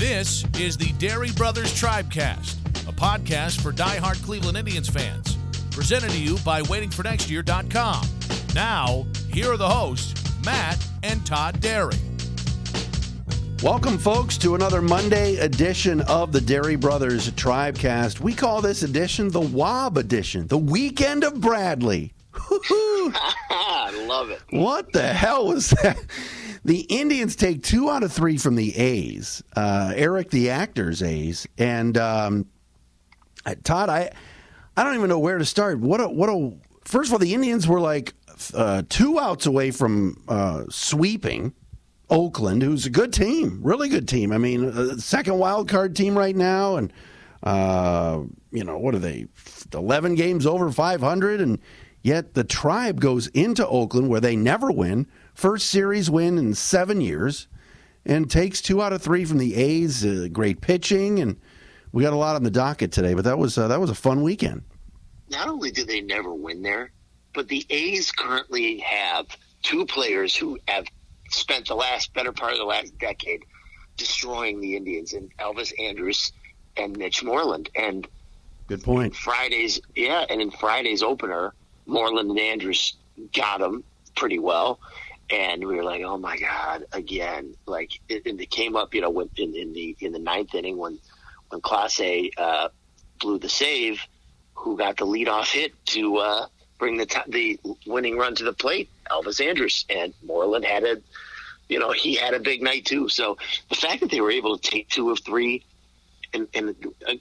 This is the Dery Brothers Tribecast, a podcast for diehard Cleveland Indians fans. Presented to you by WaitingForNextYear.com. Now, here are the hosts, Matt and Todd Dery. Welcome, folks, to another Monday edition of the Dery Brothers Tribecast. We call this edition the Wob edition, the weekend of Bradley. I love it. What the hell was that? The Indians take two out of three from the A's, uh, Eric the actor's A's, and um, Todd. I I don't even know where to start. What a what a first of all, the Indians were like uh, two outs away from uh, sweeping Oakland, who's a good team, really good team. I mean, uh, second wild card team right now, and uh, you know what are they? Eleven games over five hundred, and yet the tribe goes into Oakland where they never win. First series win in seven years, and takes two out of three from the A's. Uh, great pitching, and we got a lot on the docket today. But that was uh, that was a fun weekend. Not only do they never win there, but the A's currently have two players who have spent the last better part of the last decade destroying the Indians, and Elvis Andrus and Mitch Moreland. And Good point. Friday's yeah, and in Friday's opener, Moreland and Andrus got them pretty well. And we were like, "Oh my God!" Again, like, it, and it came up, you know, when, in, in the in the ninth inning when when Clase uh, blew the save, who got the leadoff hit to uh, bring the t- the winning run to the plate, Elvis Andrus, and Moreland had a, you know, he had a big night too. So the fact that they were able to take two of three, and, and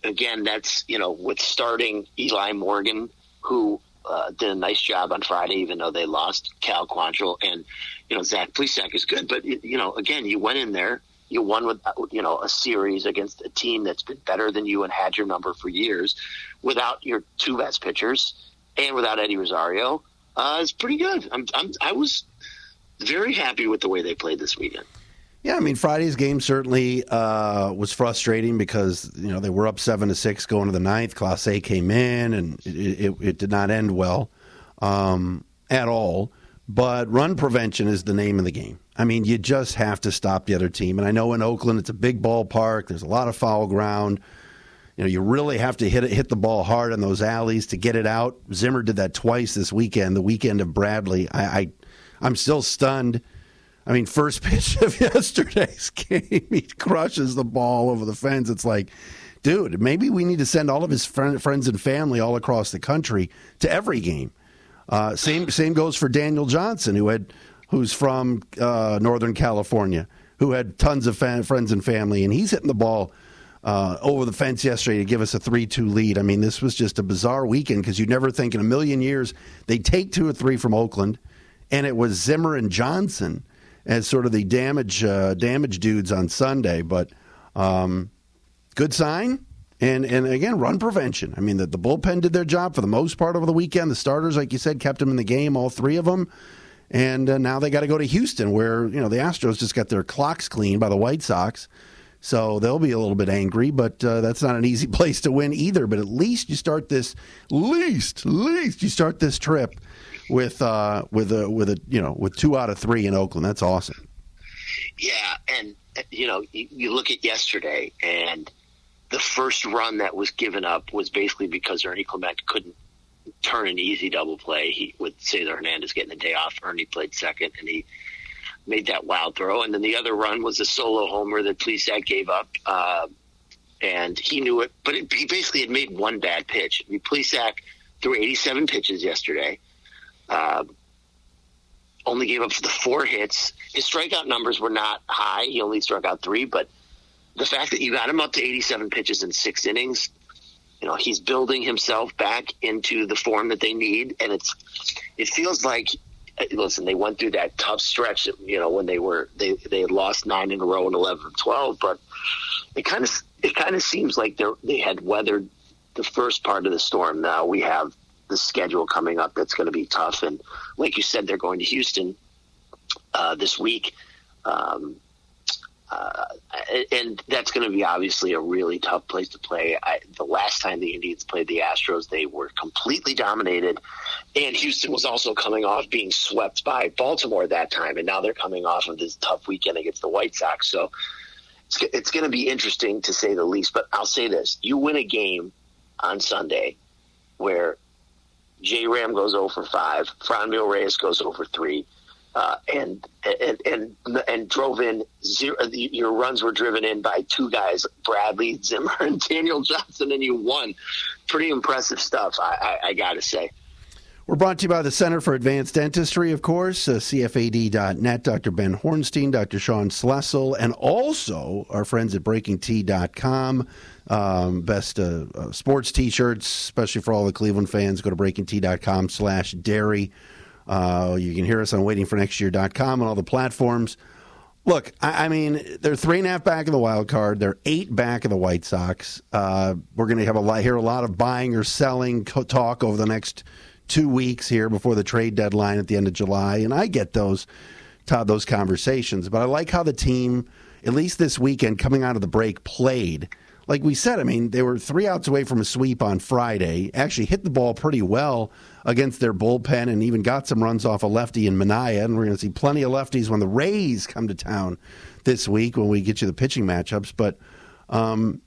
again, that's you know, with starting Eli Morgan, who uh, did a nice job on Friday, even though they lost Cal Quantrill and you know Zach Plesac is good, but you know, again, you went in there. You won with you know a series against a team that's been better than you and had your number for years, without your two best pitchers and without Eddie Rosario. Uh, it's pretty good. I'm, I'm I was very happy with the way they played this weekend. Yeah, I mean Friday's game certainly uh, was frustrating because you know they were up seven to six going to the ninth. Clase came in and it, it, it did not end well um, at all. But run prevention is the name of the game. I mean, you just have to stop the other team. And I know in Oakland it's a big ballpark. There's a lot of foul ground. You know, you really have to hit it, hit the ball hard in those alleys to get it out. Zimmer did that twice this weekend. The weekend of Bradley, I, I I'm still stunned. I mean, first pitch of yesterday's game, he crushes the ball over the fence. It's like, dude, maybe we need to send all of his friend, friends and family all across the country to every game. Uh, same same goes for Daniel Johnson, who had who's from uh, Northern California, who had tons of fan, friends and family, and he's hitting the ball uh, over the fence yesterday to give us a three-two lead. I mean, this was just a bizarre weekend because you'd never think in a million years they'd take two or three from Oakland, and it was Zimmer and Johnson as sort of the damage uh, damage dudes on Sunday. But um, good sign. And and again, run prevention. I mean, the, the bullpen did their job for the most part over the weekend. The starters, like you said, kept them in the game, all three of them. And uh, now they got to go to Houston, where you know the Astros just got their clocks cleaned by the White Sox, so they'll be a little bit angry. But uh, that's not an easy place to win either. But at least you start this, least least you start this trip with uh, with a with a you know with two out of three in Oakland. That's awesome. Yeah, and you know you, you look at yesterday and the first run that was given up was basically because Ernie Clement couldn't turn an easy double play. He with Cesar Hernandez getting the day off. Ernie played second, and he made that wild throw. And then the other run was a solo homer that Plesac gave up, uh, and he knew it. But it, he basically had made one bad pitch. I mean, Plesac threw 87 pitches yesterday. Uh, only gave up the four hits. His strikeout numbers were not high. He only struck out three, but the fact that you got him up to 87 pitches in six innings, you know, he's building himself back into the form that they need. And it's, it feels like listen, they went through that tough stretch. You know, when they were they they had lost nine in a row and eleven or twelve, but it kind of it kind of seems like they they had weathered the first part of the storm. Now we have the schedule coming up that's going to be tough, and like you said, they're going to Houston uh, this week. Um, uh, and that's going to be obviously a really tough place to play. I, the last time the Indians played the Astros, they were completely dominated, and Houston was also coming off being swept by Baltimore that time, and now they're coming off of this tough weekend against the White Sox. So it's, it's going to be interesting to say the least. But I'll say this: you win a game on Sunday where J Ram goes over 5, Franmil Reyes goes over 3 uh, and, and and and drove in zero. Your runs were driven in by two guys, Bradley Zimmer and Daniel Johnson, and you won. Pretty impressive stuff, I, I, I got to say. We're brought to you by the Center for Advanced Dentistry, of course, uh, CFAD.net, Dr. Ben Hornstein, Dr. Sean Slessel, and also our friends at BreakingT.com. Um, best uh, uh, sports T-shirts, especially for all the Cleveland fans. Go to BreakingT.com slash dery. Uh, you can hear us on waitingfornextyear.com and all the platforms. Look, I, I, mean, they're three and a half back of the wild card. They're eight back of the White Sox. Uh, we're going to have a lot, hear a lot of buying or selling talk over the next two weeks here before the trade deadline at the end of July, and I get those Todd those conversations. But I like how the team, at least this weekend, coming out of the break, played like we said, I mean, they were three outs away from a sweep on Friday. Actually, hit the ball pretty well against their bullpen, and even got some runs off a lefty in Manaea. And we're going to see plenty of lefties when the Rays come to town this week when we get you the pitching matchups. But um,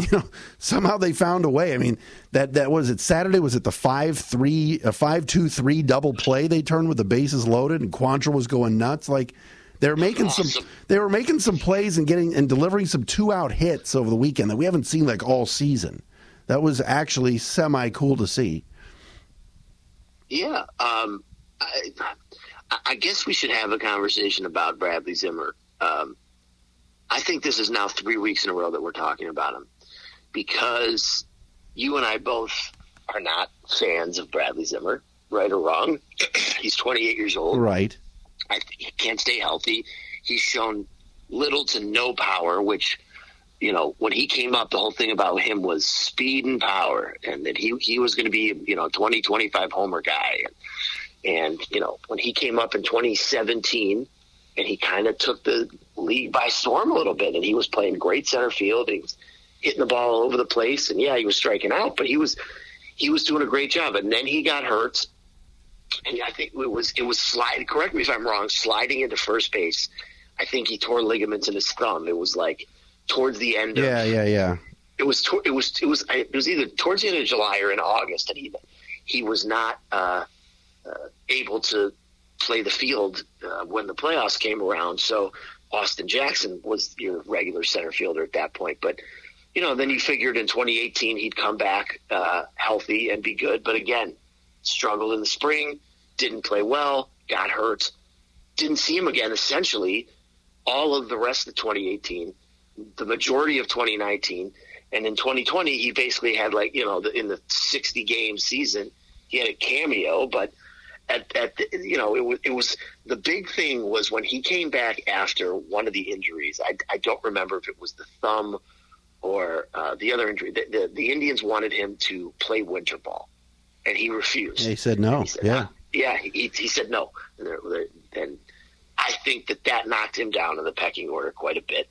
you know, somehow they found a way. I mean, that that was it. Saturday was it the five three, a five two three double play they turned with the bases loaded, and Quantrill was going nuts. Like they're making awesome. some they were making some plays and getting and delivering some two out hits over the weekend that we haven't seen like all season. That was actually semi cool to see. Yeah, um, I, I, guess we should have a conversation about Bradley Zimmer. Um, I think this is now three weeks in a row that we're talking about him because you and I both are not fans of Bradley Zimmer, right or wrong. He's 28 years old. Right. I, he can't stay healthy. He's shown little to no power, which, you know, when he came up, the whole thing about him was speed and power, and that he, he was going to be, you know, 20, 25 homer guy. And, and, you know, when he came up in 2017, and he kind of took the league by storm a little bit, and he was playing great center field. he was hitting the ball all over the place, and yeah, he was striking out, but he was he was doing a great job. And then he got hurt, and I think it was it was slide. Correct me if I'm wrong. Sliding into first base, I think he tore ligaments in his thumb. It was like towards the end. Of, yeah, yeah, yeah. It was it was it was it was either towards the end of July or in August that he he was not uh, uh, able to play the field uh, when the playoffs came around. So Austin Jackson was your regular center fielder at that point, but you know, then you figured in 2018 he'd come back uh, healthy and be good. But again, struggled in the spring, didn't play well, got hurt, didn't see him again essentially all of the rest of 2018, the majority of 2019. And in 2020, he basically had like, you know, the, in the 60 game season, he had a cameo, but at, at the, you know, it was, it was the big thing was when he came back after one of the injuries. I, I don't remember if it was the thumb or uh, the other injury. The, the, the, Indians wanted him to play winter ball, and he refused. he said no. He said, yeah, yeah. He, he said no, and I think that that knocked him down in the pecking order quite a bit,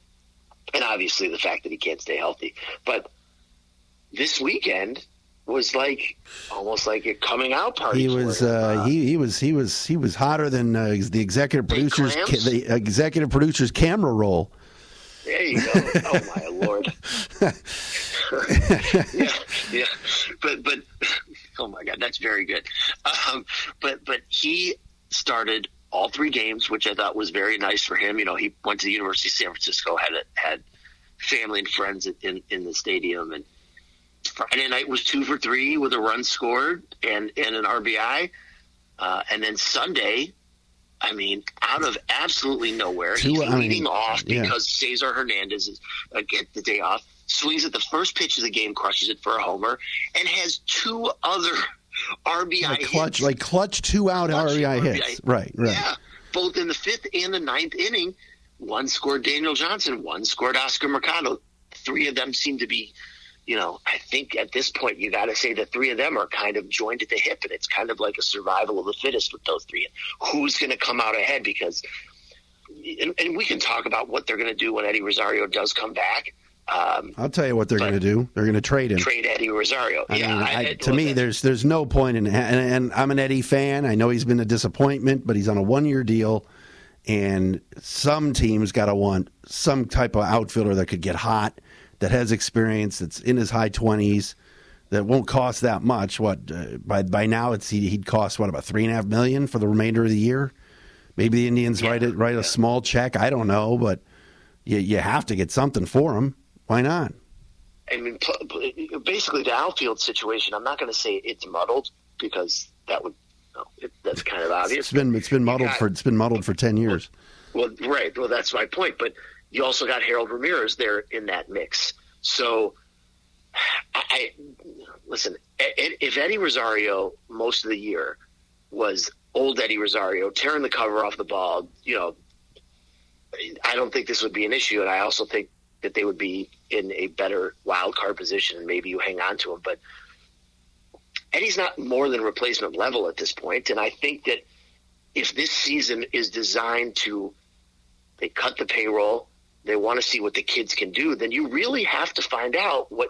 and obviously the fact that he can't stay healthy. But this weekend was like almost like a coming out party. He was uh, he he was he was he was hotter than uh, the executive producers the executive producers camera roll. Go. oh my lord. yeah, yeah. But but oh my god, that's very good. Um, but but he started all three games, which I thought was very nice for him. You know, he went to the University of San Francisco, had a, had family and friends in in the stadium, and Friday night was two for three with a run scored and and an RBI, uh, and then Sunday I mean, out of absolutely nowhere, Two, he's leading mean, off because yeah. Cesar Hernandez is uh, get the day off. Swings at the first pitch of the game, crushes it for a homer, and has two other RBI like clutch, hits. like clutch two out Clutch RBI, RBI. hits. Right, right. Yeah, both in the fifth and the ninth inning. One scored Daniel Johnson, one scored Oscar Mercado. Three of them seem to be, you know, I think at this point you got to say the three of them are kind of joined at the hip, and it's kind of like a survival of the fittest with those three. And who's going to come out ahead? Because, and, and we can talk about what they're going to do when Eddie Rosario does come back. Um, I'll tell you what they're going to do. They're going to trade him. trade Eddie Rosario. I yeah, mean, I- I, to me, listen, there's there's no point in, and, and I'm an Eddie fan. I know he's been a disappointment, but he's on a one year deal, and some teams got to want some type of outfielder that could get hot, that has experience, that's in his high twenties, that won't cost that much. What uh, by by now it's he, he'd cost what about three and a half million for the remainder of the year? Maybe the Indians Yeah, write it write a small check. I don't know, but you you have to get something for him. Why not? I mean, basically the outfield situation. I'm not going to say it's muddled because that would no, it, that's kind of obvious. It's been it's been muddled got- for it's been muddled for ten years. Well, right. Well, that's my point. But you also got Harold Ramirez there in that mix. So, I, listen. If Eddie Rosario most of the year was old Eddie Rosario tearing the cover off the ball, you know, I don't think this would be an issue. And I also think that they would be in a better wild card position, and maybe you hang on to him. But Eddie's not more than replacement level at this point, and I think that if this season is designed to they cut the payroll, they want to see what the kids can do, then you really have to find out what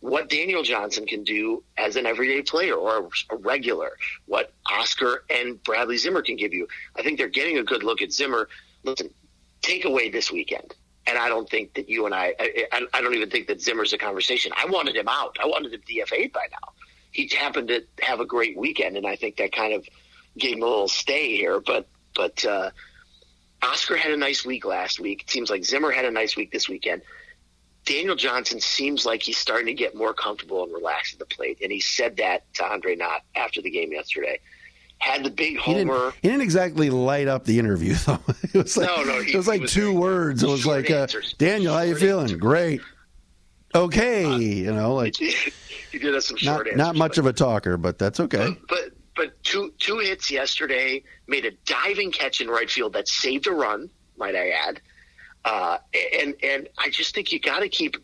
what Daniel Johnson can do as an everyday player or a regular, what Oscar and Bradley Zimmer can give you. I think they're getting a good look at Zimmer. Listen, take away this weekend. And I don't think that you and I, I, I don't even think that Zimmer's a conversation. I wanted him out. I wanted him DFA'd by now. He happened to have a great weekend, and I think that kind of gave him a little stay here. But, but, uh, Oscar had a nice week last week. It seems like Zimmer had a nice week this weekend. Daniel Johnson seems like he's starting to get more comfortable and relaxed at the plate, and he said that to Andre Knott after the game yesterday. Had the big He homer. didn't, he didn't exactly light up the interview though. It was like No, no, he- it was like was two very words. It was like uh. Daniel, how you feeling? answers. Great. Okay, you know, like he did us some not short answers. not much but- of a talker, but that's okay. But but two two hits yesterday made a diving catch in right field that saved a run, might I add. Uh, and and I just think you got to keep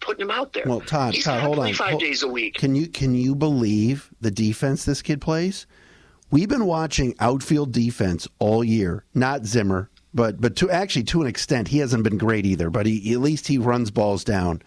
putting him out there. Well, Todd, He's Todd, hold on. five Hold- days a week. Can you can you believe the defense this kid plays? We've been watching outfield defense all year. Not Zimmer, but but to actually to an extent, he hasn't been great either. But he at least he runs balls down.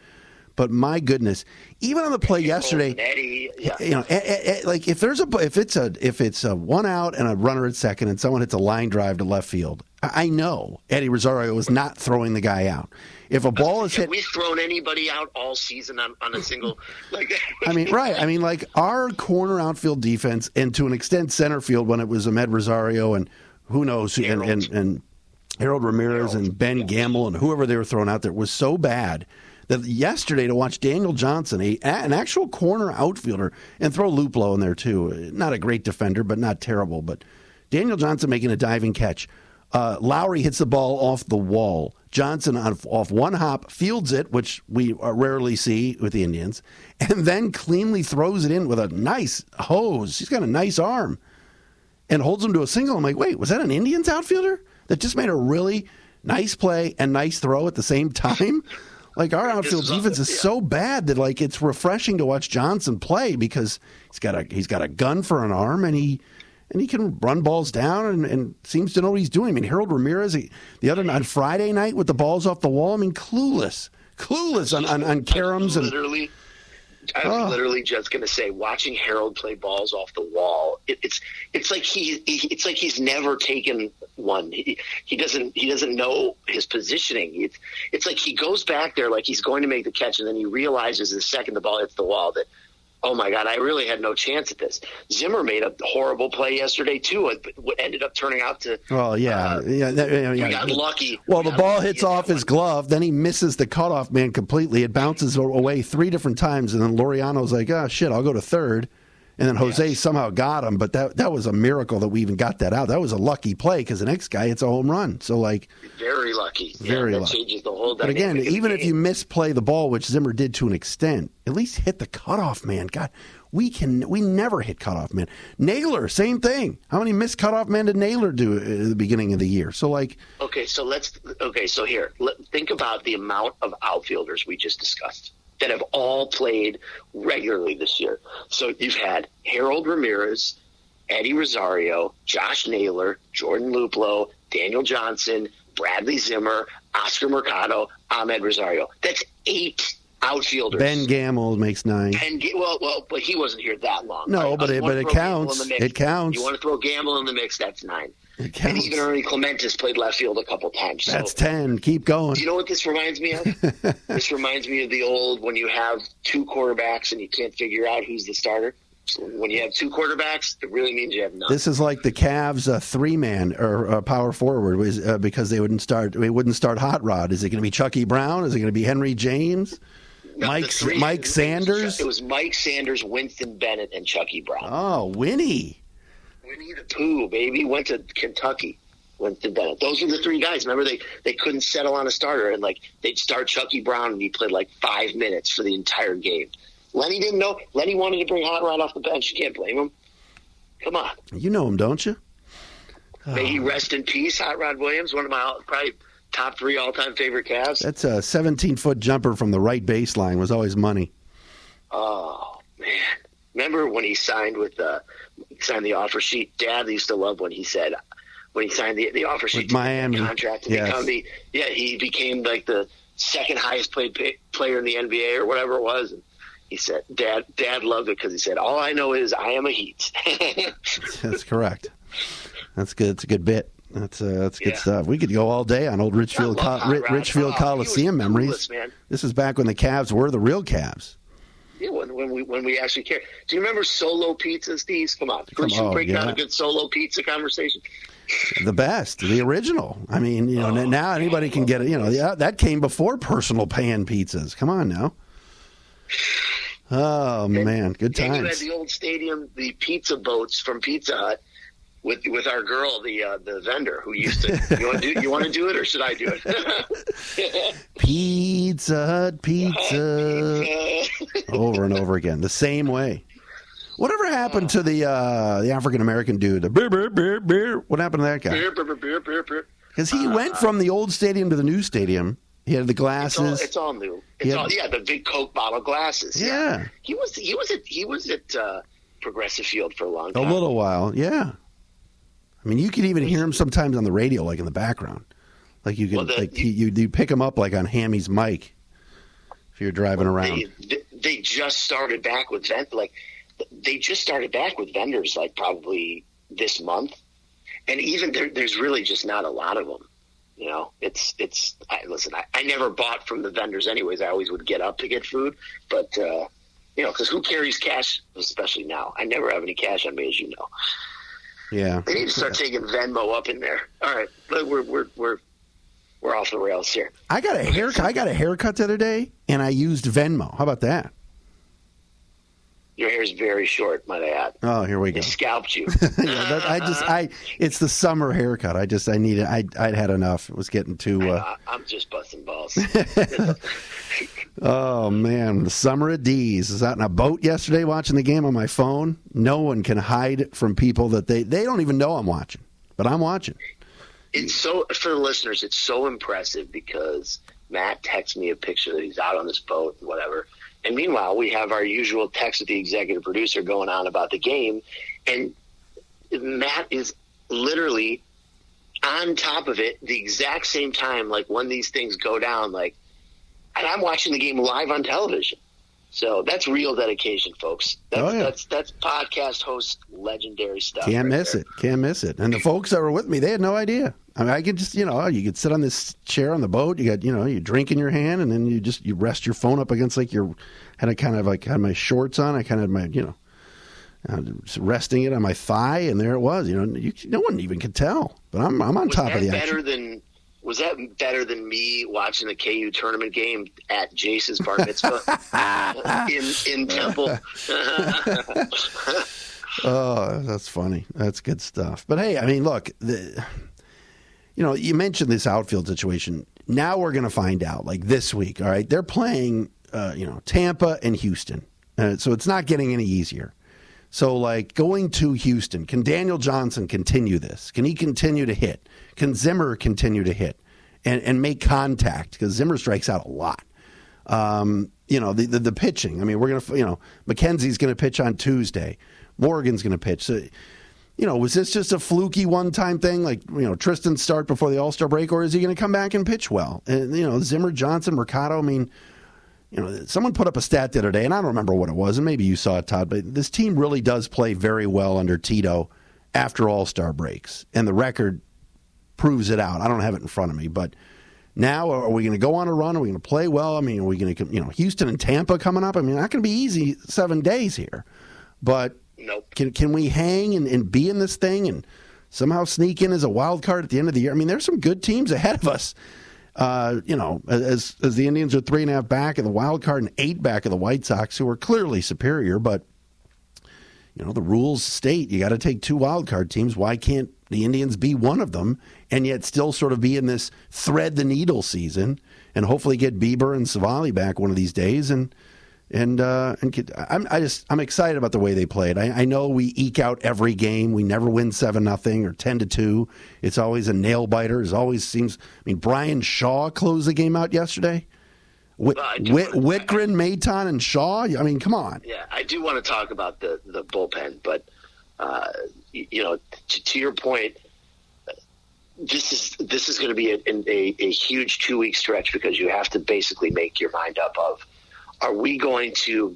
But my goodness, even on the play yesterday, Eddie, yeah. you know, eh, eh, eh, like if there's a if it's a if it's a one out and a runner at second and someone hits a line drive to left field, I know Eddie Rosario is not throwing the guy out. If a ball is Have hit, we thrown anybody out all season on, on a single like? I mean, right? I mean, like our corner outfield defense, and to an extent center field when it was Amed Rosario and who knows, Harold. and, and Harold Ramirez and Ben Gamel and whoever they were throwing out there was so bad that yesterday to watch Daniel Johnson, a, an actual corner outfielder, and throw Luplow in there too. Not a great defender, but not terrible. But Daniel Johnson making a diving catch. Uh, Lowrie hits the ball off the wall. Johnson on, off one hop fields it, which we rarely see with the Indians, and then cleanly throws it in with a nice hose. He's got a nice arm and holds him to a single. I'm like, wait, was that an Indians outfielder that just made a really nice play and nice throw at the same time? Like our outfield defense is so bad that like it's refreshing to watch Johnson play because he's got a he's got a gun for an arm and he and he can run balls down and, and seems to know what he's doing. I mean, Harold Ramirez he, the other on Friday night with the balls off the wall. I mean, clueless, clueless on on, on caroms and literally. I was Oh. literally just going to say, watching Harold play balls off the wall, it, it's it's like he, he it's like he's never taken one. He, he doesn't he doesn't know his positioning. It's it's like he goes back there like he's going to make the catch, and then he realizes the second the ball hits the wall that. Oh my God! I really had no chance at this. Zimmer made a horrible play yesterday too. It what ended up turning out to. well, yeah, uh, yeah, that- yeah, we got lucky. Well, We the ball hits off his one. glove, then he misses the cutoff man completely. It bounces away three different times, and then Laureano's like, "Oh shit, I'll go to third. And then Jose somehow got him, but that that was a miracle that we even got that out. That was a lucky play because the next guy hits a home run. So like, Very lucky. Very yeah, that lucky. changes the whole. but again, dynamic of the even if you misplay the ball, which Zimmer did to an extent, at least hit the cutoff man. God, We can we never hit cutoff man. Naylor, same thing. How many missed cutoff men did Naylor do at the beginning of the year? So like, Okay, so let's. Okay, so here, let, think about the amount of outfielders we just discussed that have all played regularly this year. So you've had Harold Ramirez, Eddie Rosario, Josh Naylor, Jordan Luplow, Daniel Johnson, Bradley Zimmer, Oscar Mercado, Amed Rosario. That's eight outfielders. Ben Gamel makes nine. Ben, well, well, but he wasn't here that long. No, I- but it- but it counts. in the mix. It counts. You want to throw Gamel in the mix? That's nine. It And even Ernie Clementis played left field a couple times. So. That's ten. Keep going. Do you know what this reminds me of? this reminds me of the old when you have two quarterbacks and you can't figure out who's the starter. So when you have two quarterbacks, it really means you have none. This is like the Cavs uh, three man or uh, power forward was uh, because they wouldn't start. They wouldn't start Hot Rod. Is it going to be Chucky Brown? Is it going to be Henry James? No, Mike three- Mike was- uh, Sanders. It was Mike Sanders, Winston Bennett, and Chucky Brown. Oh, Winnie. Winnie the Pooh, baby, went to Kentucky. Winston Bennett. Those were the three guys. Remember, they they couldn't settle on a starter, and like they'd start Chucky Brown, and he played like five minutes for the entire game. Lenny didn't know. Lenny wanted to bring Hot Rod off the bench. You can't blame him. Come on. You know him, don't you? May he ah. rest in peace, Hot Rod Williams, one of my probably top three all time favorite Cavs. That's a 17 foot jumper from the right baseline. Was always money. Oh man, remember when he signed with uh, signed the offer sheet? Dad used to love when he said when he signed the, the offer sheet With to Miami. contract to Yes. become the yeah he became like the second highest paid pay, player in the NBA or whatever it was. And he said, "Dad, Dad loved it because he said all I know is I am a Heat." That's correct. That's good. It's a good bit. That's uh, that's good Yeah. stuff. We could go all day on old Richfield I love Co- Hot Ri- Rod. Richfield Oh, Coliseum memories. This is back when the Cavs were the real Cavs. Yeah, when, when we when we actually cared. Do you remember solo pizza, Steve? Come on, Come we should on, break down a good solo pizza conversation. The best, the original. I mean, you know, Oh, now anybody can get it. You know, yeah, that came before personal pan pizzas. Come on now. Oh man, good you had the old stadium, the pizza boats from Pizza Hut. With, with our girl, the uh, the vendor who used to, you want to do you want to do it or should I do it? Pizza Hut, pizza, over and over again, the same way. Whatever happened to the uh, the African American dude? The beer, beer, beer, beer. What happened to that guy? Beer, beer, beer, beer, beer, beer. Because he went from the old stadium to the new stadium. He had the It's all, glasses. it's all new. It's Yeah. all yeah, the big Coke bottle glasses. Yeah. he was he was at he was at uh, Progressive Field for a long time. A little while, yeah. I mean, you could even hear him sometimes on the radio, like in the background. Like you could, Well, the- like you, you, pick him up like on Hammy's mic if you're driving around. They, they just started back with vent like they just started back with vendors like probably this month, and even there, there's really just not a lot of them. You know, it's it's. I, listen, I, I never bought from the vendors anyways. I always would get up to get food, but uh, you know, because who carries cash, especially now? I never have any cash on me, as you know. Yeah, They need to start taking Venmo up in there. All right, we're we're we're we're off the rails here. I got a haircut. I got a haircut the other day, and I used Venmo. How about that? Your hair's very short, might I add. Oh, here we go. They scalped you. yeah, that, I just, I, it's the summer haircut. I just, I needed, I, I'd had enough. It was getting too. Uh, I, I'm just busting balls. oh man, the summer of D's. I was out in a boat yesterday watching the game on my phone. No one can hide from people that they, they don't even know I'm watching, but I'm watching. it's so for the listeners. It's so impressive because Matt texts me a picture that he's out on this boat and whatever. And meanwhile, we have our usual text with the executive producer going on about the game, and Matt is literally on top of it the exact same time. Like when these things go down, like, and I'm watching the game live on television. So that's real dedication, folks. That's Oh, yeah. that's that's podcast host legendary stuff. Can't right miss there. it. Can't miss it. And the folks that were with me, they had no idea. I mean, I could just, you know, you could sit on this chair on the boat. You got, you know, you drink in your hand, and then you just you rest your phone up against like your had a kind of like had my shorts on. I kind of had my, you know, uh, just resting it on my thigh, and there it was. You know, you, no one even could tell. But I'm I'm on was top of the better action. than was that better than me watching the KU tournament game at Jace's bar mitzvah in in Temple? Oh, that's funny. That's good stuff. But hey, I mean, look, the, you know, you mentioned this outfield situation. Now we're going to find out. Like this week, all right, they're playing, uh, you know, Tampa and Houston Uh, so it's not getting any easier. So, like going to Houston, can Daniel Johnson continue this? Can he continue to hit? Can Zimmer continue to hit and, and make contact? Because Zimmer strikes out a lot. Um, you know, the, the, the pitching. I mean, we're going to, you know, McKenzie's going to pitch on Tuesday. Morgan's going to pitch. So, you know, was this just a fluky one time thing, like, you know, Triston start before the All Star break, or is he going to come back and pitch well? And, you know, Zimmer, Johnson, Mercado, I mean, you know, someone put up a stat the other day, and I don't remember what it was, and maybe you saw it, Todd, but this team really does play very well under Tito after All Star breaks, and the record proves it out. I don't have it in front of me, but now are we going to go on a run? Are we going to play well? I mean, are we going to, you know, Houston and Tampa coming up? I mean, not going to be easy seven days here, but Nope. can can we hang and, and be in this thing and somehow sneak in as a wild card at the end of the year? I mean, there's some good teams ahead of us. Uh, you know, as as the Indians are three and a half back of the wild card and eight back of the White Sox, who are clearly superior, but you know the rules state you got to take two wild card teams. Why can't the Indians be one of them and yet still sort of be in this thread the needle season and hopefully get Bieber and Civale back one of these days and and uh, and I'm I just I'm excited about the way they played. I, I know we eke out every game. We never win seven nothing or ten to two. It's always a nail biter. It always seems. I mean, Bryan Shaw closed the game out yesterday. Whit, Well, Whit, Wittgren, Maton, and Shaw. I mean, come on. Yeah, I do want to talk about the the bullpen, but uh, you, you know, to, to your point, this is this is going to be a, a, a huge two week stretch because you have to basically make your mind up of are we going to,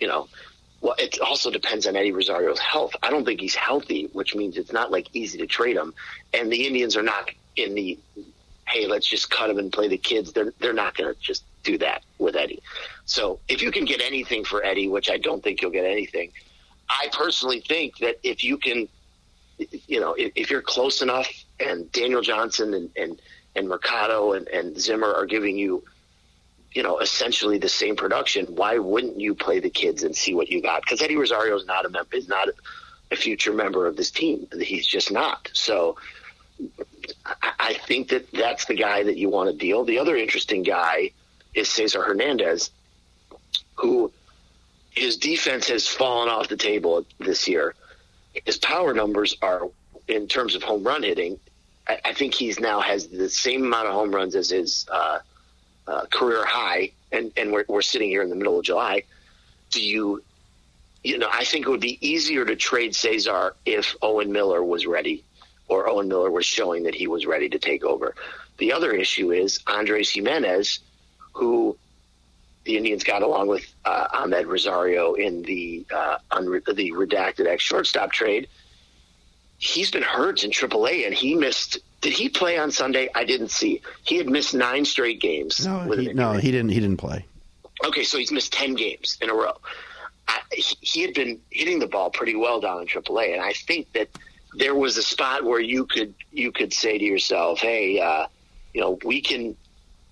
you know, well, it also depends on Eddie Rosario's health. I don't think he's healthy, which means it's not like easy to trade him. And the Indians are not in the hey, let's just cut him and play the kids. They're they're not going to just do that with Eddie. So if you can get anything for Eddie, which I don't think you'll get anything, I personally think that if you can, you know, if, if you're close enough, and Daniel Johnson and and, and Mercado and, and Zimmer are giving you you know, essentially the same production. Why wouldn't you play the kids and see what you got? Because Eddie Rosario is not a member, is not a future member of this team. He's just not. So I, I think that that's the guy that you want to deal. The other interesting guy is Cesar Hernandez, who his defense has fallen off the table this year. His power numbers are, in terms of home run hitting, I, I think he's now has the same amount of home runs as his. Uh, uh, career high, and, and we're, we're sitting here in the middle of July. Do you, you know, I think it would be easier to trade Cesar if Owen Miller was ready or Owen Miller was showing that he was ready to take over. The other issue is Andres Gimenez, who the Indians got along with uh, Amed Rosario in the uh, unre- the redacted ex shortstop trade. He's been hurt in AAA, and he missed did he play on Sunday? I didn't see. He had missed nine straight games. No, he, no, he didn't. He didn't play. Okay, so he's missed ten games in a row. I, he, he had been hitting the ball pretty well down in AAA, and I think that there was a spot where you could you could say to yourself, "Hey, uh, you know, we can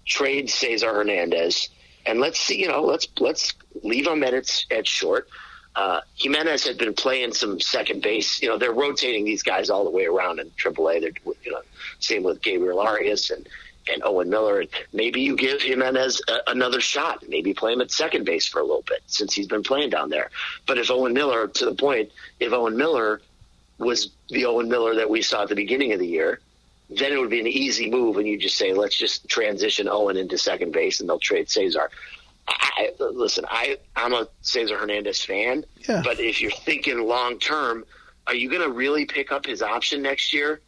trade Cesar Hernandez, and let's see, you know, let's let's leave him at its at short." Uh, Gimenez had been playing some second base. You know, they're rotating these guys all the way around in AAA. They're, you know, same with Gabriel Arias and, and Owen Miller. Maybe you give Gimenez a, another shot. Maybe play him at second base for a little bit since he's been playing down there. But if Owen Miller, to the point, if Owen Miller was the Owen Miller that we saw at the beginning of the year, then it would be an easy move, and you just say, let's just transition Owen into second base, and they'll trade Cesar. I, listen, I I'm a Cesar Hernandez fan, Yeah. but if you're thinking long term, are you going to really pick up his option next year?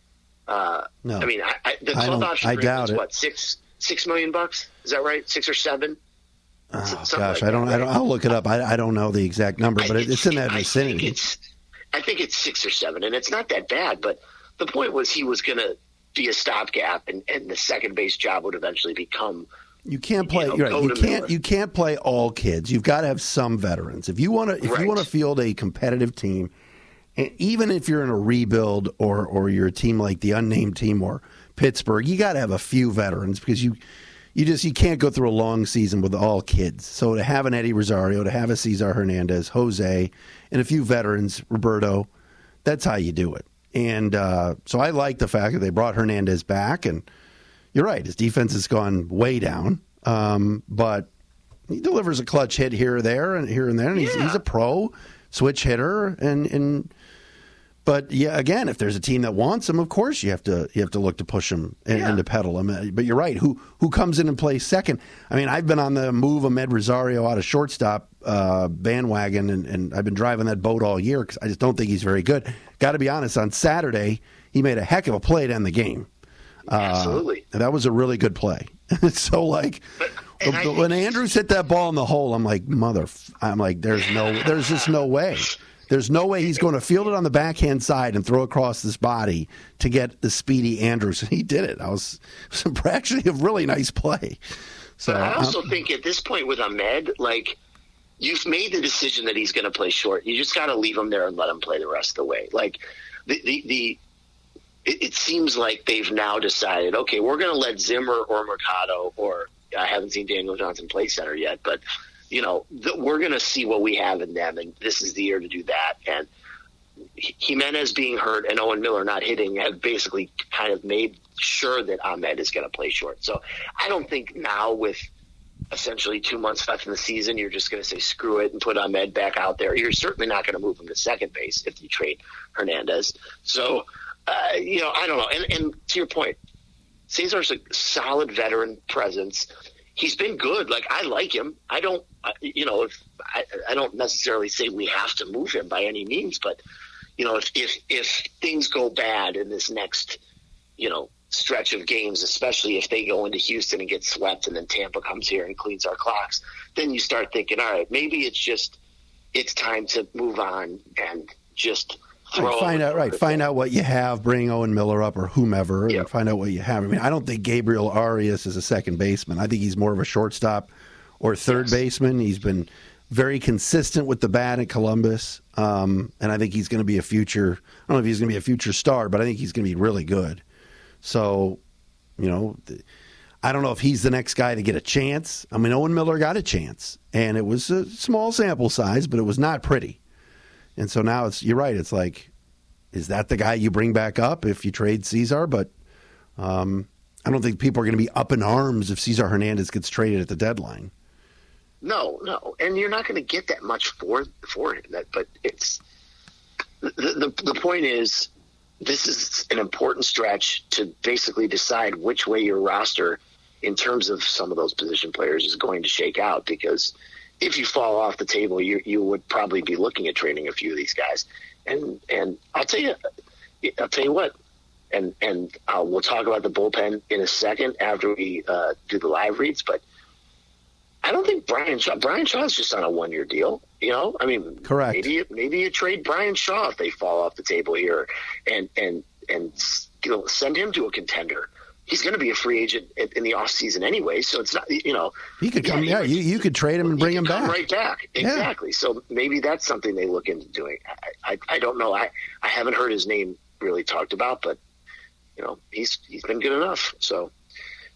Uh, No. I mean, I, I, the club option I doubt is it. what six six million bucks? Is that right? Six or seven? Oh, something gosh, like I don't. that, I don't. I'll look it up. I, I don't know the exact number, but I- it, it's in that vicinity. Think it's, I think it's six or seven, and it's not that bad. But the point was he was going to be a stopgap, and, and the second base job would eventually become. You can't play. know, you're right. You can't. You can't play all kids. You've got to have some veterans. If you want to, if Right. you want to field a competitive team, and even if you're in a rebuild or or you're a team like the unnamed team or Pittsburgh, you got to have a few veterans because you you just you can't go through a long season with all kids. So to have an Eddie Rosario, to have a Cesar Hernandez, Jose, and a few veterans, Roberto, that's how you do it. And uh, so I like the fact that they brought Hernandez back, and you're right, his defense has gone way down. Um, but he delivers a clutch hit here or there and here and there, and he's, Yeah. he's a pro switch hitter, and and. But yeah, again, if there's a team that wants him, of course you have to you have to look to push him and, Yeah. and to peddle him. But you're right. Who who comes in and plays second? I mean, I've been on the move of Med Rosario out of shortstop uh, bandwagon, and, and I've been driving that boat all year because I just don't think he's very good. Got to be honest. On Saturday, he made a heck of a play to end the game. Absolutely. Uh, that was a really good play. so like and I when Andrus hit that ball in the hole, I'm like mother. I'm like there's no there's just no way. There's no way he's going to field it on the backhand side and throw across this body to get the speedy Andrus. And he did it. I was, it was actually a really nice play. So But I um, also think at this point with Amed, like you've made the decision that he's going to play short. You just got to leave him there and let him play the rest of the way. Like the the, the it, it seems like they've now decided, okay, we're going to let Zimmer or Mercado or I haven't seen Daniel Johnson play center yet, but you know th- we're going to see what we have in them, and this is the year to do that. And Gimenez being hurt and Owen Miller not hitting have basically kind of made sure that Amed is going to play short. So I don't think now with essentially two months left in the season, you're just going to say screw it and put Amed back out there. You're certainly not going to move him to second base if you trade Hernandez. So, uh, you know, I don't know. And, and to your point, Cesar's a solid veteran presence. He's been good. Like I like him. I don't, you know, if I, I don't necessarily say we have to move him by any means, but you know, if if if things go bad in this next, you know, stretch of games, especially if they go into Houston and get swept, and then Tampa comes here and cleans our clocks, then you start thinking, all right, maybe it's just it's time to move on and just Right, find out right. Find out what you have. Bring Owen Miller up or whomever, and find out what you have. I mean, I don't think Gabriel Arias is a second baseman. I think he's more of a shortstop or third Yes. baseman. He's been very consistent with the bat at Columbus, um, and I think he's going to be a future. I don't know if he's going to be a future star, but I think he's going to be really good. So, you know. I don't know if he's the next guy to get a chance. I mean, Owen Miller got a chance, and it was a small sample size, but it was not pretty. And so now it's you're right. It's like, is that the guy you bring back up if you trade Cesar? But um, I don't think people are going to be up in arms if Cesar Hernandez gets traded at the deadline. No, no, and you're not going to get that much for for him. That, but it's the, the the point is, this is an important stretch to basically decide which way your roster, in terms of some of those position players, is going to shake out. Because if you fall off the table, you you would probably be looking at trading a few of these guys. And and I'll tell you, I'll tell you what. And and uh, we'll talk about the bullpen in a second after we uh, do the live reads, but. I don't think Bryan Shaw. Bryan Shaw's just on a one-year deal. You know, I mean, Correct. Maybe maybe you trade Bryan Shaw if they fall off the table here, and and and you know, send him to a contender. He's going to be a free agent in the off season anyway, so it's not you know. He could come. Yeah, he- you, you could trade him and bring him back. right back. Yeah. Exactly. So maybe that's something they look into doing. I, I I don't know. I I haven't heard his name really talked about, but you know he's he's been good enough. So.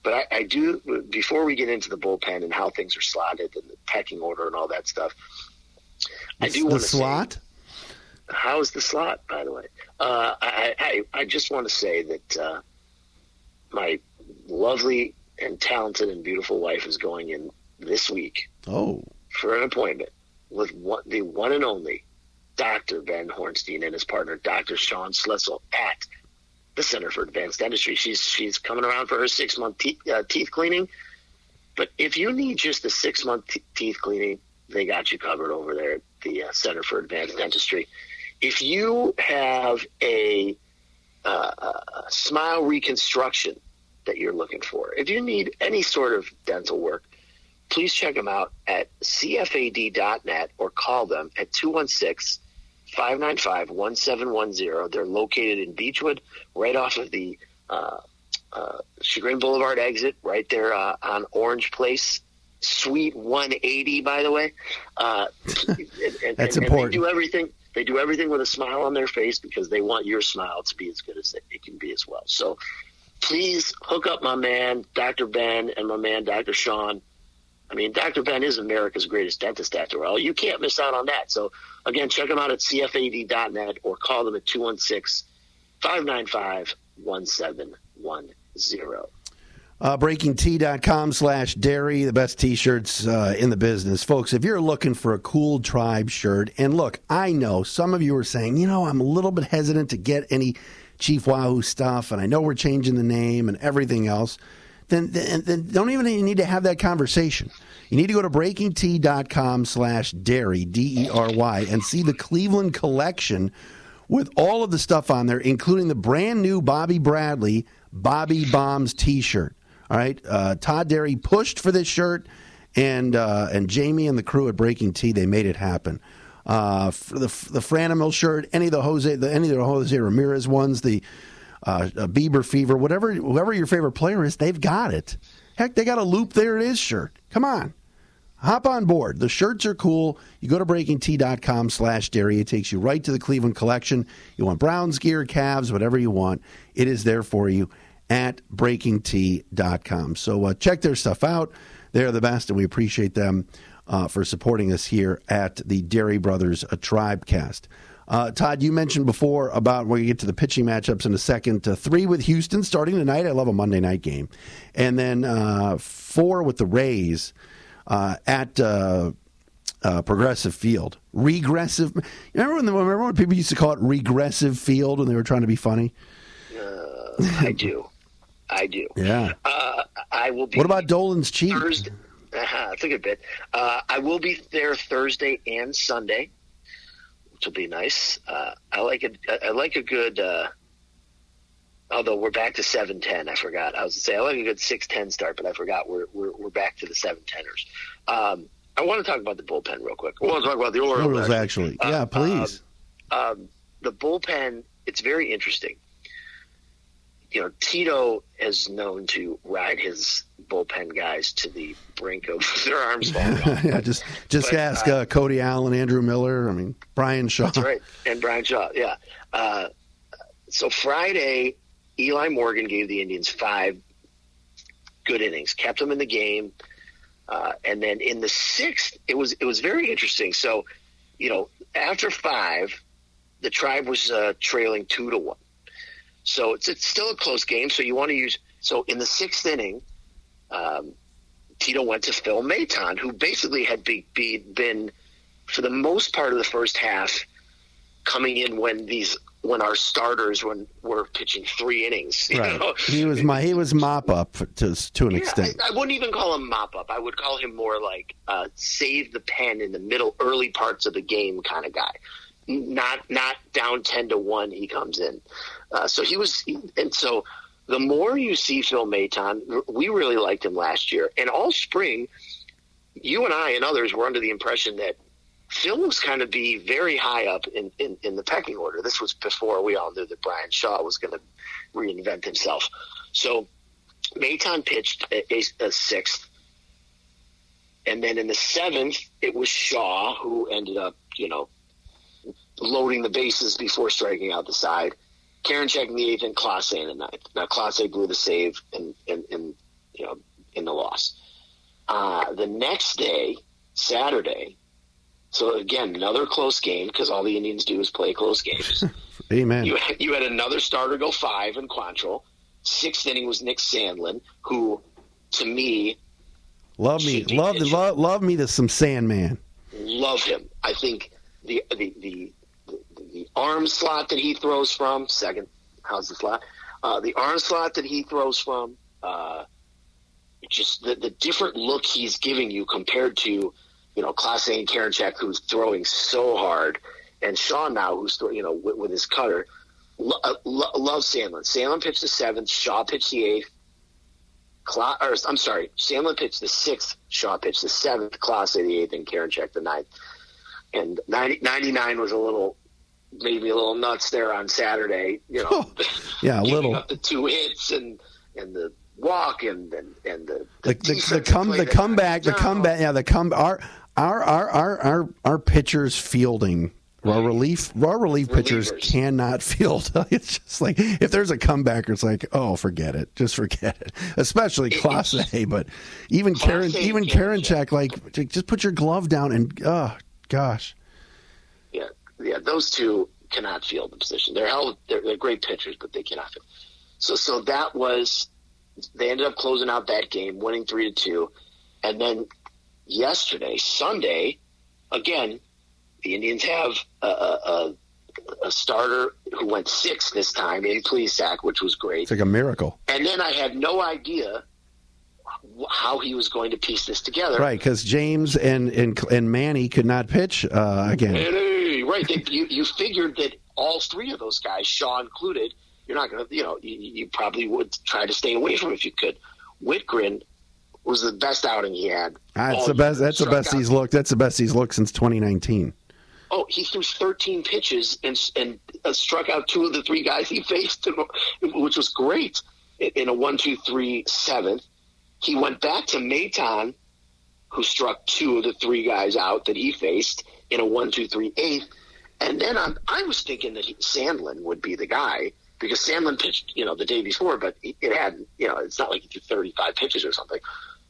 But I, I do before we get into the bullpen and how things are slotted and the pecking order and all that stuff. I do the want to slot. Say, how's the slot, by the way? Uh, I, I I just want to say that uh, my lovely and talented and beautiful wife is going in this week oh, for an appointment with one, the one and only Dr. Ben Hornstein and his partner, Dr. Sean Slessel, at the Center for Advanced Dentistry. She's she's coming around for her six month te- uh, teeth cleaning. But if you need just a six month te- teeth cleaning, they got you covered over there at the uh, Center for Advanced Dentistry. If you have a, uh, smile reconstruction that you're looking for, if you need any sort of dental work, please check them out at cfad.net or call them at 216 595 1710. They're located in Beechwood, right off of the uh, uh, Chagrin Boulevard exit, right there uh, on Orange Place. Suite 180, by the way. Uh, and, and- That's and important. They do everything. They do everything with a smile on their face because they want your smile to be as good as it, can be as well. So, please hook up my man Dr. Ben and my man Dr. Sean. I mean, Dr. Ben is America's greatest dentist after all. You can't miss out on that. So, again, check them out at cfad.net or call them at 216 595 1710. Uh, BreakingT.com slash dery, the best t shirts uh, in the business. Folks, if you're looking for a cool tribe shirt, and look, I know some of you are saying, you know, I'm a little bit hesitant to get any Chief Wahoo stuff, and I know we're changing the name and everything else. Then, then, then don't even need to have that conversation. You need to go to breakingt.com slash dery, D E R Y, and see the Cleveland collection with all of the stuff on there, including the brand new Bobby Bradley Bobby Bombs t shirt. All right, uh, Todd Dery pushed for this shirt, and uh, and Jamie and the crew at BreakingT they made it happen. Uh, the the Franimal shirt, any of the Jose, the, any of the Jose Ramirez ones, the uh, Bieber Fever, whatever, whoever your favorite player is, they've got it. Heck, they got a loop there it is shirt. Come on. Hop on board. The shirts are cool. You go to breakingt.com slash dery. It takes you right to the Cleveland collection. You want Browns gear, Cavs, whatever you want. It is there for you at breakingt.com. So uh, check their stuff out. They're the best, and we appreciate them uh, for supporting us here at the Dery Brothers a Tribecast. Uh, Todd, you mentioned before about we get to the pitching matchups in a second. Uh, three with Houston starting tonight. I love a Monday night game, and then uh, four with the Rays uh, at uh, uh, Progressive Field. Regressive. Remember when, remember when people used to call it regressive field when they were trying to be funny? I do. I do. Yeah. Uh, I will be. What about Dolan's Cheap? Thursday. Uh-huh, that's a good bit. Uh, I will be there Thursday and Sunday, which will be nice. Uh, I like it. I like a good. Uh, although we're back to seven ten, I forgot. I was to say I like a good six ten start, but I forgot we're we're, we're back to the seven teners. Um, I want to talk about the bullpen real quick. I want to talk about the Orioles. Orioles actually. Uh, yeah, please. Um, um, the bullpen. It's very interesting you know, Tito is known to ride his bullpen guys to the brink of their arms falling off. yeah, just just but, ask uh, uh, Cody Allen, Andrew Miller. I mean, Bryan Shaw. That's right, and Bryan Shaw. Yeah. Uh, so Friday, Eli Morgan gave the Indians five good innings, kept them in the game, uh, and then in the sixth, it was it was very interesting. So, you know, after five, the tribe was uh, trailing two to one. So it's, it's still a close game. So you want to use. So in the sixth inning, um, Tito went to Phil Maton, who basically had be, be, been, for the most part of the first half, coming in when these when our starters when were pitching three innings. right. Know? He was my he was mop up to to an yeah, extent. I, I, wouldn't even call him mop up. I would call him more like uh, save the pen in the middle, early parts of the game kind of guy. Not not down ten to one. He comes in. Uh, so he was, and so the more you see Phil Maton, we really liked him last year, and all spring, you and I and others were under the impression that Phil was kind of be very high up in, in, in the pecking order. This was before we all knew that Bryan Shaw was going to reinvent himself. So Maton pitched a, a, a sixth. And then in the seventh, it was Shaw who ended up, you know, loading the bases before striking out the side. Karinchak in the eighth and Clase in the ninth. Now Clase blew the save in, in, in you know in the loss. Uh, the next day, Saturday. So again, another close game because all the Indians do is play close games. Amen. You, you had another starter go five in Quantrill. Sixth inning was Nick Sandlin, who, to me, love me, love, love, love me to some Sandman. Love him. I think the the the arm slot that he throws from, second, how's the slot? Uh, the arm slot that he throws from, uh, just the, the different look he's giving you compared to, you know, Clase and Karinchak, who's throwing so hard, and Sean now, who's, you know, with, with his cutter. Lo- uh, lo- love Sandlin. Sandlin pitched the seventh, Shaw pitched the eighth. Cla- or, I'm sorry, Sandlin pitched the sixth, Shaw pitched the seventh, Clase the eighth, and Karinchak the ninth. And 90, 99 was a little made me a little nuts there on Saturday. You know, yeah, a little. Up the two hits and and the walk and and, and the the, the, the, come the comeback the comeback yeah the come our our our our our, our pitchers fielding Raw relief, raw relief Relievers. pitchers cannot field. It's just like if there's a comebacker, it's like, oh, forget it, just forget it. Especially Clase, but even Karen, even Karinchak, like just put your glove down and oh gosh yeah, those two cannot field the position. They're held, they're, they're great pitchers, but they cannot field. So, so that was they ended up closing out that game, winning three to two, and then yesterday, Sunday, again, the Indians have a, a, a starter who went six this time in Plesac, which was great. It's like a miracle. And then I had no idea how he was going to piece this together. Right, because James and, and and Manny could not pitch uh, again. Right. They, you, you figured that all three of those guys, Shaw included, you're not going to, you know, you, you probably would try to stay away from if you could. Wittgren was the best outing he had. That's the best. That's the best out. he's looked. That's the best he's looked since 2019. Oh, he threw 13 pitches and and uh, struck out two of the three guys he faced, which was great in a one, two, three, seventh. He went back to Maton, who struck two of the three guys out that he faced in a one, two, three, eighth. And then I'm, I was thinking that he, Sandlin would be the guy because Sandlin pitched, you know, the day before, but it had, you know, it's not like he threw 35 pitches or something.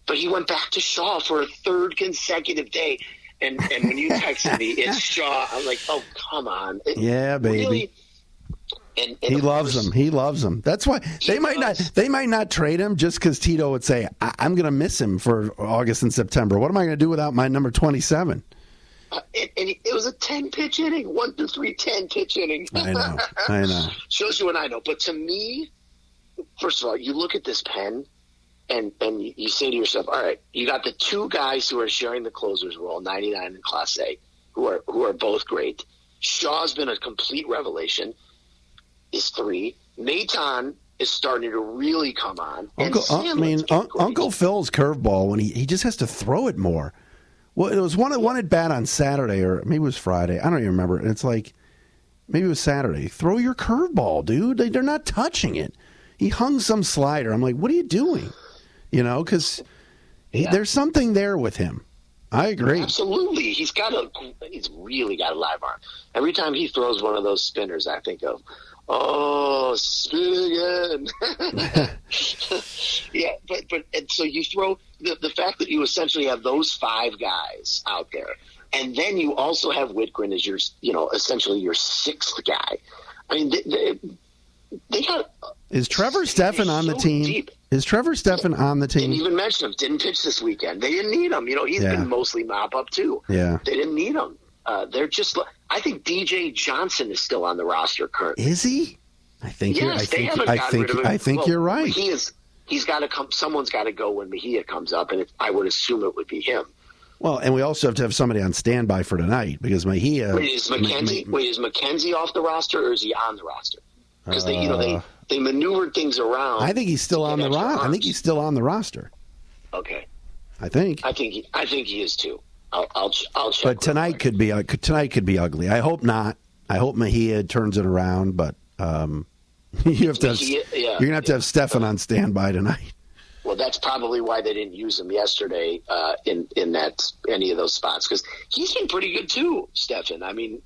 But he went back to Shaw for a third consecutive day. And and when you texted me, it's Shaw. I'm like, oh come on, yeah, baby. Really, and, and he loves course, him. He loves him. That's why they might not. They might not trade him just because Tito would say, I- "I'm going to miss him for August and September. What am I going to do without my number 27?" Uh, and, and, it was a 10 pitch inning, one, two, three, 10 pitch inning. I know. I know. Shows you what I know. But to me, first of all, you look at this pen and, and you say to yourself, all right, you got the two guys who are sharing the closer's role, 99 and Clase, who are, who are both great. Shaw's been a complete revelation is three. Maton is starting to really come on. Uncle, uh, I mean, un- Uncle Phil's curveball when he, he just has to throw it more. Well, it was one one at bat on Saturday or maybe it was Friday. I don't even remember. And it's like maybe it was Saturday. Throw your curveball, dude. They, they're not touching it. He hung some slider. I'm like, what are you doing? You know, because yeah. there's something there with him. I agree. Absolutely, he's got a he's really got a live arm. Every time he throws one of those spinners, I think of oh, spin again. yeah, but but and so you throw the the fact that you essentially have those five guys out there, and then you also have Wittgren as your you know essentially your sixth guy. I mean, they, they, they got. Is Trevor Stephan on the team? Deep. Is Trevor Stephan on the team? Didn't even mention him. Didn't pitch this weekend. They didn't need him. You know, he's yeah. been mostly mop up too. Yeah, they didn't need him. Uh, they're just. I think DJ Johnson is still on the roster currently. Is he? I think. Yes, you're, I think. I think. I think well, you're right. He is. He's got to come. Someone's got to go when Mejia comes up, and it, I would assume it would be him. Well, and we also have to have somebody on standby for tonight because Mejia. Wait, is McKenzie? wait, is McKenzie off the roster or is he on the roster? Because they, you know, they uh, they maneuvered things around. I think he's still on the roster. I think he's still on the roster. Okay. I think. I think. He, I think he is too. I'll I'll, I'll check. But tonight could be uh, tonight could be ugly. I hope not. I hope Mejia turns it around, but um, you have to. Have, yeah, you're gonna have to have Stephan on standby tonight. Well, that's probably why they didn't use him yesterday uh, in in that any of those spots because he's been pretty good too, Stephan. I mean,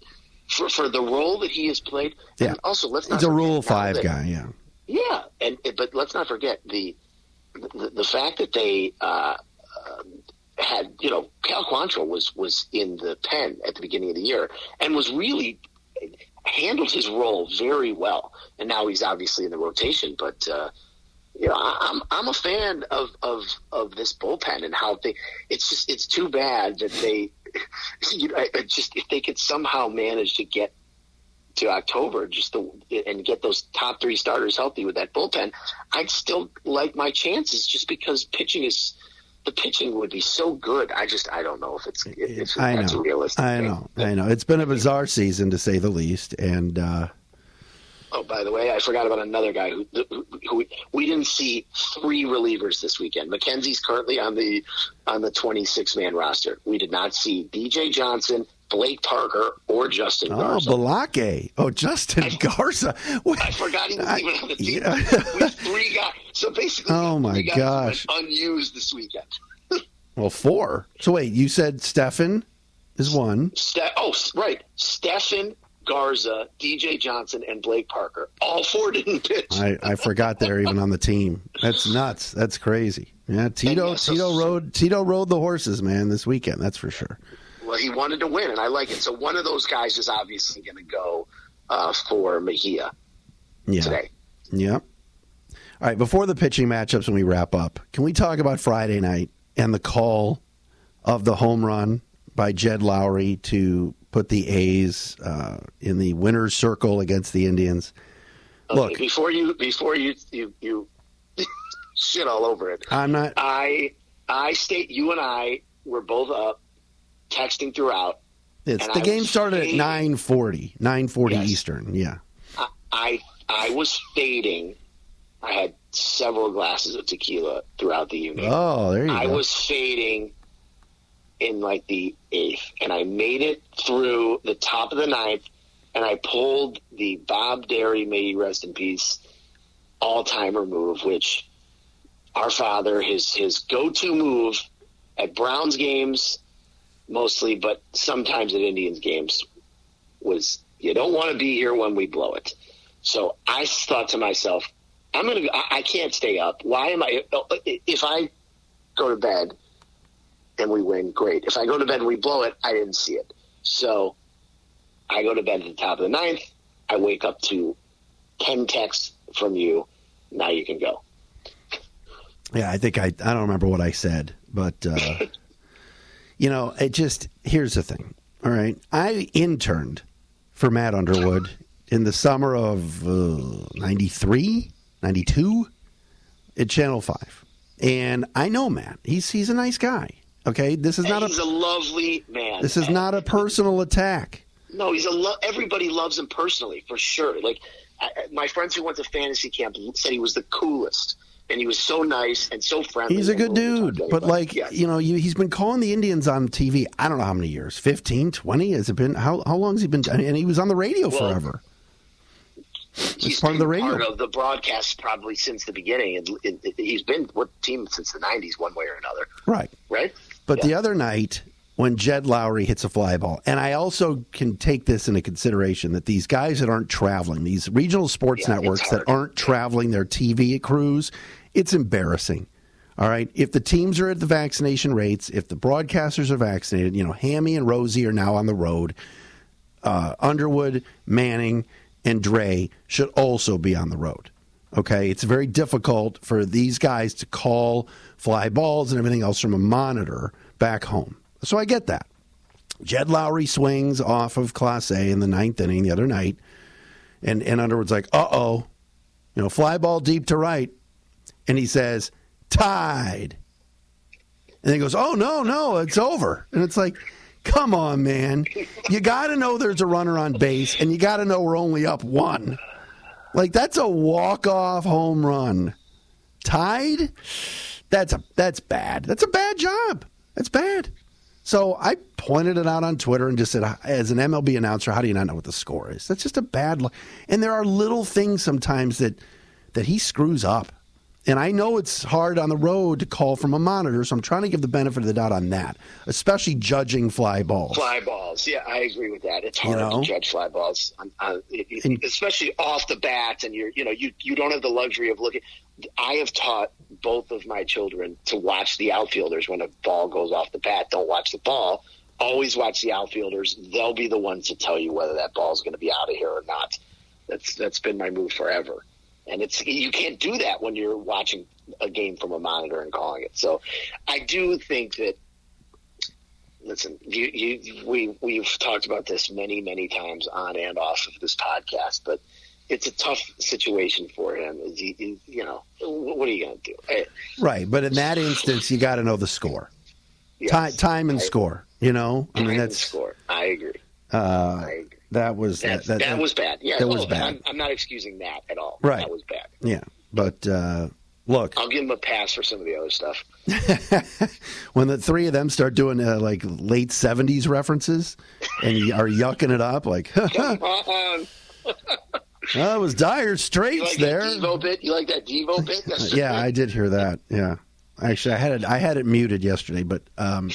for for the role that he has played. Yeah. also, let's not. He's a Rule Five that, guy. Yeah. Yeah, and but let's not forget the the, the fact that they uh, uh, had you know Cal Quantrill was was in the pen at the beginning of the year and was really handled his role very well, and now he's obviously in the rotation. But uh, you know, I'm I'm a fan of of of this bullpen and how they. It's just it's too bad that they, you know, just if they could somehow manage to get to October, just to, and get those top three starters healthy with that bullpen, I'd still like my chances just because pitching is the pitching would be so good. I just I don't know if it's if I that's know. realistic. I know. I know. It's been a bizarre season to say the least, and. uh Oh, by the way, I forgot about another guy who, who, who we didn't see three relievers this weekend. McKenzie's currently on the on the 26 man roster. We did not see DJ Johnson, Blake Parker or Justin oh, Garza. Oh, Balake. Oh, Justin I, Garza. I forgot he was I, even on the team. Yeah. Three guys. So basically, oh my gosh, unused this weekend. well, four. So wait, you said Stephan is one. Ste- oh, right. Stephan, Garza, DJ Johnson, and Blake Parker. All four didn't pitch. I, I forgot they're even on the team. That's nuts. That's crazy. Yeah, Tito. So, Tito rode. Tito rode the horses, man, this weekend. That's for sure. Well, he wanted to win, and I like it. So one of those guys is obviously going to go uh, for Mejia yeah. today. Yep. All right, before the pitching matchups, when we wrap up, can we talk about Friday night and the call of the home run by Jed Lowrie to put the A's uh, in the winner's circle against the Indians? Okay, Look, before you before you you, you shit all over it. I'm not. I I state you and I were both up texting throughout. It's the I game started at fading. 9:40, 9:40 Yes. Eastern. Yeah. I, I I was fading. I had several glasses of tequila throughout the evening. Oh, there you I go. I was fading in like the eighth, and I made it through the top of the ninth, and I pulled the Bob Dery, may he rest in peace, all timer move, which our father, his his go to move at Browns games mostly, but sometimes at Indians games was you don't want to be here when we blow it. So I thought to myself, I'm gonna. I, I can't stay up. Why am I? If I go to bed and we win, great. If I go to bed and we blow it, I didn't see it. So I go to bed at the top of the ninth. I wake up to ten texts from you. Now you can go. Yeah, I think I I don't remember what I said, but uh, you know, it just here's the thing. All right, I interned for Matt Underwood in the summer of uh, 93, 92 at Channel 5. And I know Matt. He's he's a nice guy. Okay? This is And not he's a a lovely man. this is And- not a personal attack. No, he's a lo- everybody loves him personally for sure. Like I, I- my friends who went to fantasy camp said he was the coolest, and he was so nice and so friendly. He's a good when we talked dude, but like Yes. you know, you, he's been calling the Indians on TV. I don't know how many years, 15, 20? Has it been? How how long has he been? And he was on the radio Well, forever. he's part of the radio. part of the broadcast probably since the beginning, and it, it, he's been with the team since the '90s, one way or another, Right. right? But the other night when Jed Lowrie hits a fly ball, and I also can take this into consideration that these guys that aren't traveling, these regional sports Yeah, networks that aren't traveling their TV crews, it's embarrassing. All right. If the teams are at the vaccination rates, if the broadcasters are vaccinated, you know, Hammy and Rosie are now on the road. Uh, Underwood, Manning, and Dre should also be on the road. Okay, it's very difficult for these guys to call fly balls and everything else from a monitor back home. So I get that. Jed Lowrie swings off of Clase in the ninth inning the other night, and, and Underwood's like, uh oh, you know, fly ball deep to right. And he says, tied. And he goes, oh, no, no, it's over. And it's like, come on, man. You got to know there's a runner on base, and you got to know we're only up one. Like, that's a walk-off home run. Tied? That's a that's bad. That's a bad job. That's bad. So I pointed it out on Twitter and just said, as an MLB announcer, how do you not know what the score is? That's just a bad. Li- and there are little things sometimes that that he screws up. And I know it's hard on the road to call from a monitor, so I'm trying to give the benefit of the doubt on that, especially judging fly balls. Fly balls, yeah, I agree with that. It's hard know? to judge fly balls, uh, it- it- And- especially off the bat, and you're, you know, you you don't have the luxury of looking. I have taught both of my children to watch the outfielders when a ball goes off the bat. Don't watch the ball. Always watch the outfielders. They'll be the ones to tell you whether that ball is going to be out of here or not. That's that's been my move forever. And it's you can't do that when you're watching a game from a monitor and calling it. So I do think that listen, you, you, we we've talked about this many many times on and off of this podcast, but it's a tough situation for him. He- you know, what are you going to do? Right, but in that instance, you got to know the score, yes, time, time and I- score. You know, I mean and that's score. I agree. uh, I agree. that was That, that, that, was bad. Yeah, that was bad. I'm, I'm not excusing that at all. Right. that was bad. Yeah, but uh, look, I'll give him a pass for some of the other stuff. when the three of them start doing uh, like late '70s references and you are yucking it up, like On. that was dire You Straits like there. Devo bit? You like that Devo bit? That's- yeah, I did hear that. Yeah, actually, I had it. I had it muted yesterday, but um,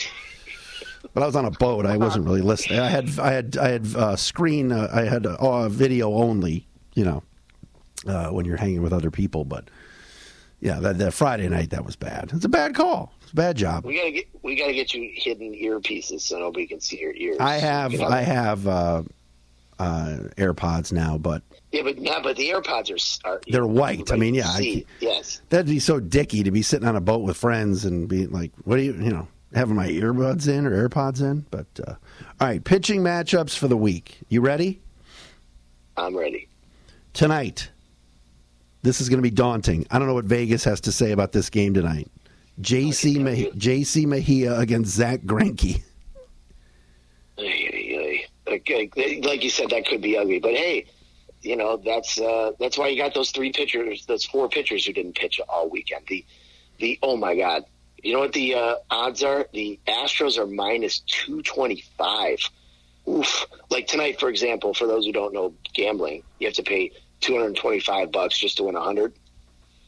but I was on a boat. I wasn't really listening. I had I had I had uh, screen. Uh, I had uh, video only. You know, uh, when you're hanging with other people. But yeah, that, that Friday night that was bad. It's a bad call. It's a bad job. We gotta get we gotta get you hidden earpieces so nobody can see your ears. I have You know? I have uh, uh, AirPods now, but Yeah, but no, but the AirPods are, are They're white. I mean, yeah, I- yes. that'd be so dicky to be sitting on a boat with friends and be like, "What do you, you know, having my earbuds in or AirPods in?" But uh, all right, pitching matchups for the week. You ready? I'm ready. tonight. This is going to be daunting. I don't know what Vegas has to say about this game tonight. JC Mah- JC Mejia against Zack Greinke. Like you said, that could be ugly, but hey, you know that's uh, that's why you got those three pitchers, those four pitchers who didn't pitch all weekend. The the oh my god, you know what the uh, odds are? The Astros are minus two twenty five. Oof! Like tonight, for example, for those who don't know gambling, you have to pay two hundred twenty five bucks just to win a hundred.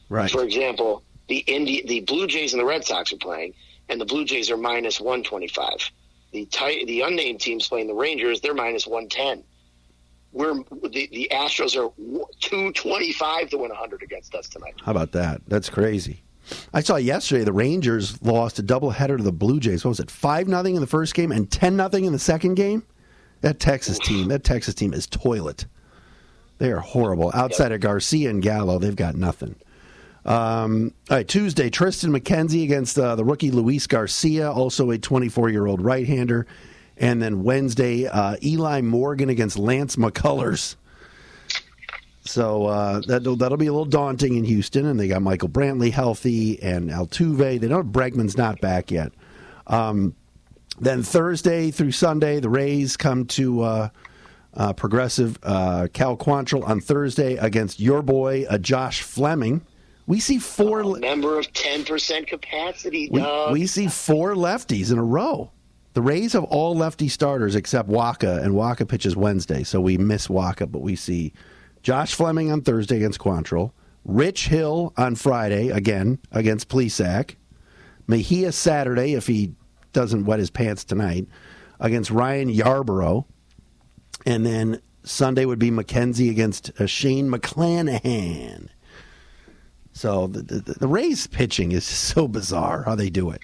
Right. For example, the Indi- the Blue Jays and the Red Sox are playing, and the Blue Jays are minus one twenty five. The ti- the unnamed teams playing the Rangers, they're minus one ten. We're the, the Astros are two twenty five to win hundred against us tonight. How about that? That's crazy. I saw yesterday the Rangers lost a doubleheader to the Blue Jays. What was it? Five nothing in the first game and ten nothing in the second game. That Texas team, that Texas team is toilet. They are horrible. Outside of Garcia and Gallo, they've got nothing. Um, all right, Tuesday, Triston McKenzie against uh, the rookie Luis Garcia, also a 24 year old right hander. And then Wednesday, uh, Eli Morgan against Lance McCullers. So uh, that'll, that'll be a little daunting in Houston. And they got Michael Brantley healthy and Altuve. They don't Bregman's not back yet. Um, then Thursday through Sunday, the Rays come to uh, uh, Progressive uh, Cal Quantrill on Thursday against your boy uh, Josh Fleming. We see four. le- Member of ten percent capacity, we, we see four lefties in a row. The Rays have all lefty starters except Wacha, and Wacha pitches Wednesday, so we miss Wacha. But we see Josh Fleming on Thursday against Quantrill, Rich Hill on Friday again against Plesac, Mejia Saturday if he doesn't wet his pants tonight against Ryan Yarbrough, and then Sunday would be McKenzie against uh, Shane McClanahan. So the, the the Rays pitching is so bizarre how they do it.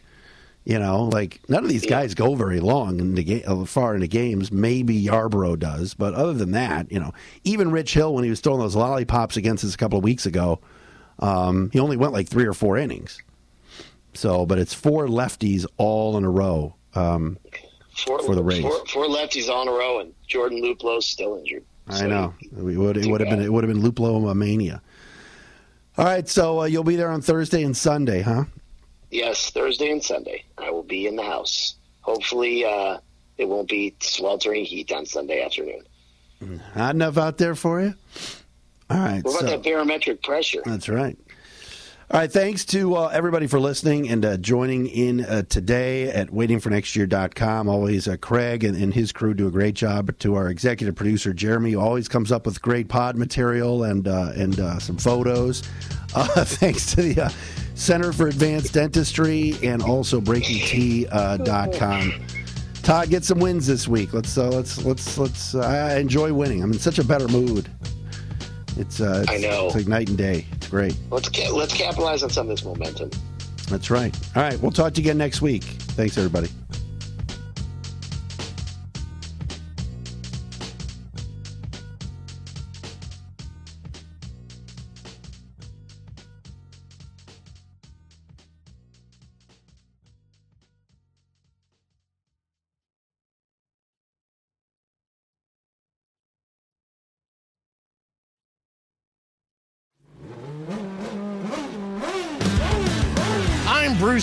You know, like none of these guys go very long in the game, uh, far into games. Maybe Yarbrough does, but other than that, you know, even Rich Hill when he was throwing those lollipops against us a couple of weeks ago, um, he only went like three or four innings. So, but it's four lefties all in a row. Um, four, for the Rays. Four, four lefties all in a row, and Jordan Luplow's still injured. I So know it would it would have been it would have been Luplow mania. All right, so uh, you'll be there on Thursday and Sunday, huh? Yes, Thursday and Sunday. I will be in the house. Hopefully, uh, it won't be sweltering heat on Sunday afternoon. Hot enough out there for you. All right, What about so- that barometric pressure? That's right. All right. Thanks to uh, everybody for listening and uh, joining in uh, today at waitingfornextyear.com. Always uh, Craig and, and his crew do a great job. To our executive producer, Jeremy, who always comes up with great pod material and, uh, and uh, some photos. Thanks to the Center for Advanced Dentistry and also BreakingT.com. Todd, get some wins this week. Let's let's let's let's. I enjoy winning. I'm in such a better mood. It's, uh, it's I know. It's like night and day. It's great. Let's ca- let's capitalize on some of this momentum. That's right. All right. We'll talk to you again next week. Thanks, everybody.